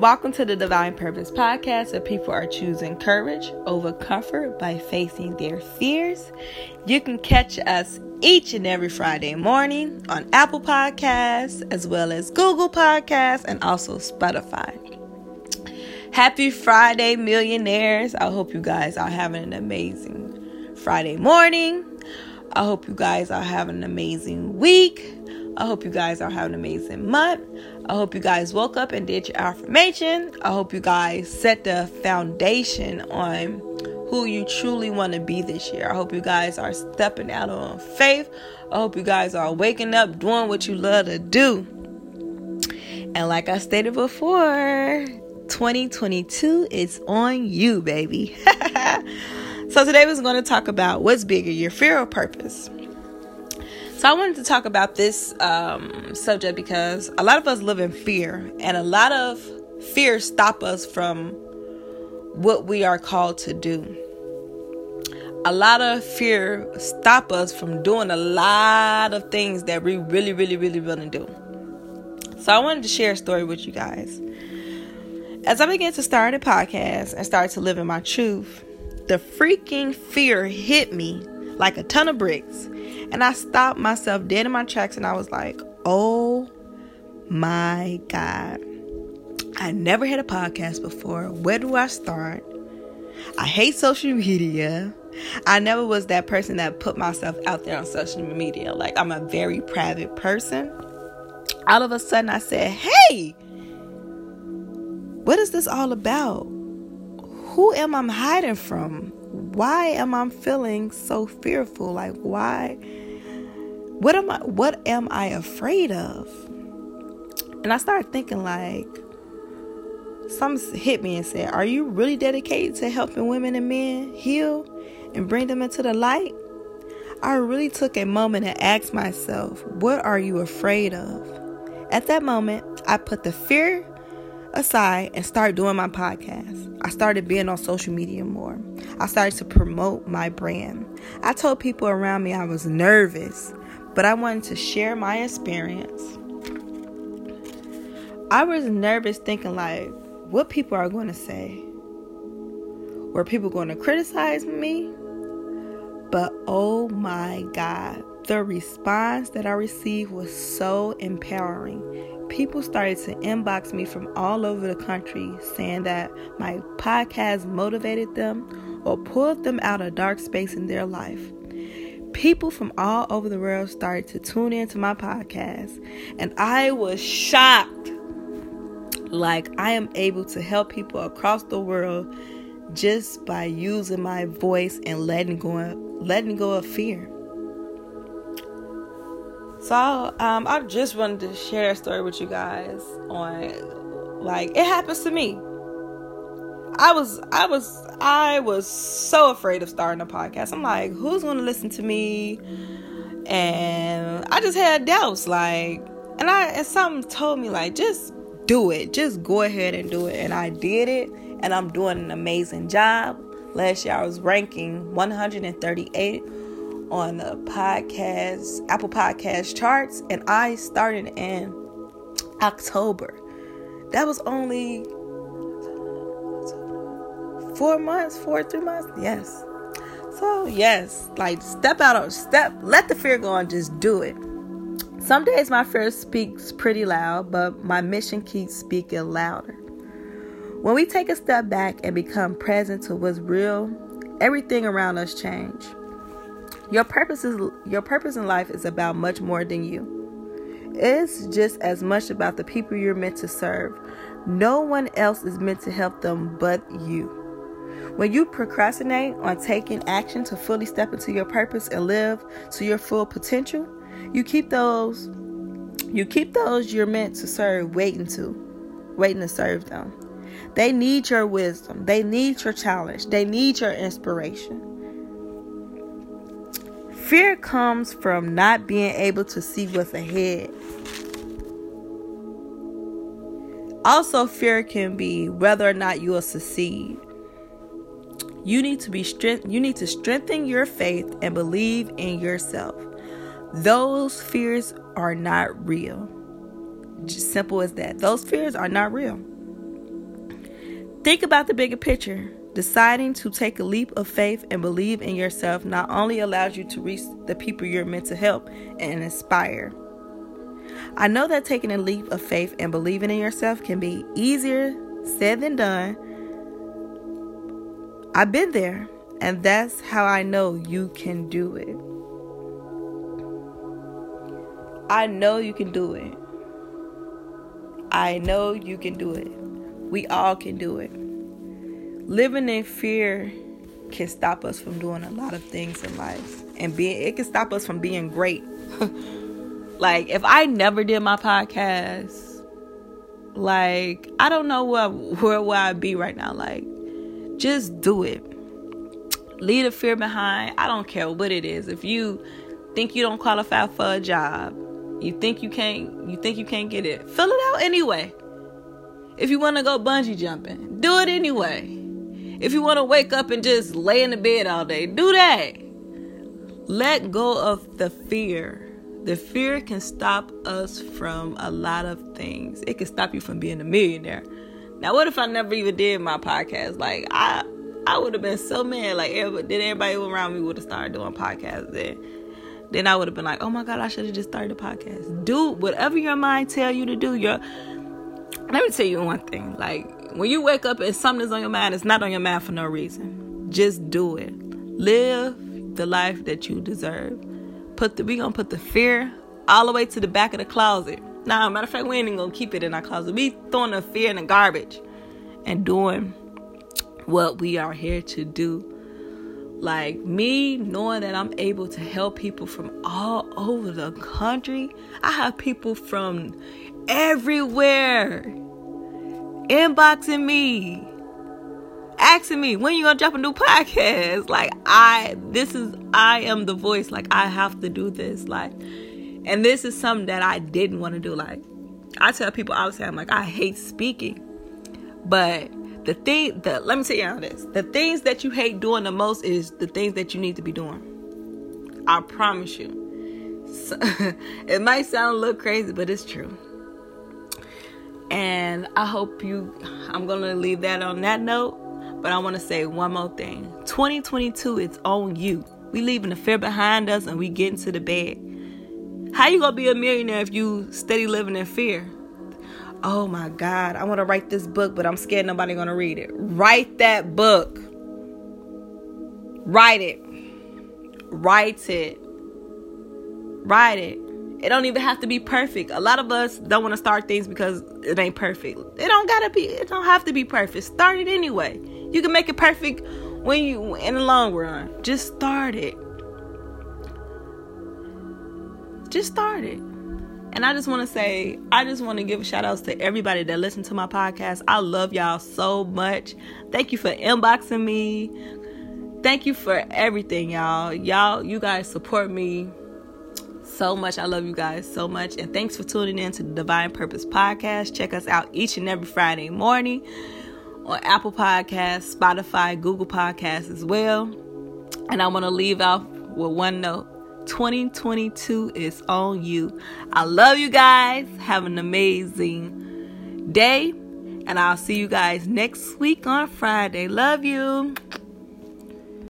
Welcome to the Divine Purpose Podcast, where people are choosing courage over comfort by facing their fears. You can catch us each and every Friday morning on Apple Podcasts, as well as Google Podcasts, and also Spotify. Happy Friday, millionaires! I hope you guys are having an amazing Friday morning. I hope you guys are having an amazing week. I hope you guys are having an amazing month. I hope you guys woke up and did your affirmation. I hope you guys set the foundation on who you truly want to be this year. I hope you guys are stepping out on faith. I hope you guys are waking up doing what you love to do. And like I stated before, 2022 is on you, baby. so today we're going to talk about what's bigger, your fear or purpose. So I wanted to talk about this um, subject because a lot of us live in fear, and a lot of fear stop us from what we are called to do. A lot of fear stop us from doing a lot of things that we really, really, really want to do. So I wanted to share a story with you guys. As I began to start a podcast and start to live in my truth, the freaking fear hit me like a ton of bricks. And I stopped myself dead in my tracks and I was like, oh my God. I never had a podcast before. Where do I start? I hate social media. I never was that person that put myself out there on social media. Like, I'm a very private person. All of a sudden, I said, Hey, what is this all about? Who am I hiding from? Why am I feeling so fearful? Like why what am I what am I afraid of? And I started thinking like some hit me and said, Are you really dedicated to helping women and men heal and bring them into the light? I really took a moment and asked myself, What are you afraid of? At that moment, I put the fear aside and start doing my podcast. I started being on social media more. I started to promote my brand. I told people around me I was nervous, but I wanted to share my experience. I was nervous thinking like what people are going to say. Were people going to criticize me? But oh my God, the response that I received was so empowering people started to inbox me from all over the country saying that my podcast motivated them or pulled them out of dark space in their life. People from all over the world started to tune into my podcast, and I was shocked. Like, I am able to help people across the world just by using my voice and letting go, letting go of fear. So um, I just wanted to share a story with you guys on like it happens to me. I was I was I was so afraid of starting a podcast. I'm like, who's gonna listen to me? And I just had doubts, like, and I and something told me like, just do it, just go ahead and do it. And I did it, and I'm doing an amazing job. Last year I was ranking 138 on the podcast, Apple Podcast charts, and I started in October. That was only four months, four, three months. Yes. So yes, like step out of step, let the fear go and just do it. Some days my fear speaks pretty loud, but my mission keeps speaking louder. When we take a step back and become present to what's real, everything around us change. Your purpose is your purpose in life is about much more than you. It's just as much about the people you're meant to serve. No one else is meant to help them but you. When you procrastinate on taking action to fully step into your purpose and live to your full potential, you keep those you keep those you're meant to serve waiting to waiting to serve them. They need your wisdom. They need your challenge. They need your inspiration. Fear comes from not being able to see what's ahead. Also, fear can be whether or not you will succeed. You need to be strength you need to strengthen your faith and believe in yourself. Those fears are not real. Just simple as that. Those fears are not real. Think about the bigger picture. Deciding to take a leap of faith and believe in yourself not only allows you to reach the people you're meant to help and inspire. I know that taking a leap of faith and believing in yourself can be easier said than done. I've been there, and that's how I know you can do it. I know you can do it. I know you can do it. We all can do it. Living in fear can stop us from doing a lot of things in life. And being it can stop us from being great. like if I never did my podcast, like I don't know where where would I be right now. Like just do it. Leave the fear behind. I don't care what it is. If you think you don't qualify for a job, you think you can't you think you can't get it. Fill it out anyway. If you want to go bungee jumping, do it anyway. If you want to wake up and just lay in the bed all day, do that. Let go of the fear. The fear can stop us from a lot of things. It can stop you from being a millionaire. Now, what if I never even did my podcast? Like, I I would have been so mad. Like, did everybody around me would have started doing podcasts then? then I would have been like, oh my God, I should have just started a podcast. Do whatever your mind tell you to do. Your let me tell you one thing. Like when you wake up and something is on your mind, it's not on your mind for no reason. Just do it. Live the life that you deserve. Put the we gonna put the fear all the way to the back of the closet. Now, matter of fact, we ain't even gonna keep it in our closet. We throwing the fear in the garbage and doing what we are here to do like me knowing that I'm able to help people from all over the country. I have people from everywhere inboxing me, asking me when you gonna drop a new podcast. Like I, this is I am the voice. Like I have to do this. Like, and this is something that I didn't want to do. Like I tell people all the time, like I hate speaking, but the thing the let me tell you how this the things that you hate doing the most is the things that you need to be doing i promise you so, it might sound a little crazy but it's true and i hope you i'm gonna leave that on that note but i want to say one more thing 2022 it's on you we leaving the fear behind us and we get into the bed how you gonna be a millionaire if you steady living in fear oh my God, I want to write this book, but I'm scared nobody gonna read it. Write that book. Write it. Write it. Write it. It don't even have to be perfect. A lot of us don't want to start things because it ain't perfect. It don't gotta be. It don't have to be perfect. Start it anyway. You can make it perfect when you in the long run. Just start it. Just start it. And I just want to say, I just want to give shout outs to everybody that listened to my podcast. I love y'all so much. Thank you for inboxing me. Thank you for everything, y'all. Y'all, you guys support me so much. I love you guys so much. And thanks for tuning in to the Divine Purpose Podcast. Check us out each and every Friday morning on Apple Podcasts, Spotify, Google Podcasts as well. And I want to leave off with one note. 2022 is on you. I love you guys. Have an amazing day. And I'll see you guys next week on Friday. Love you.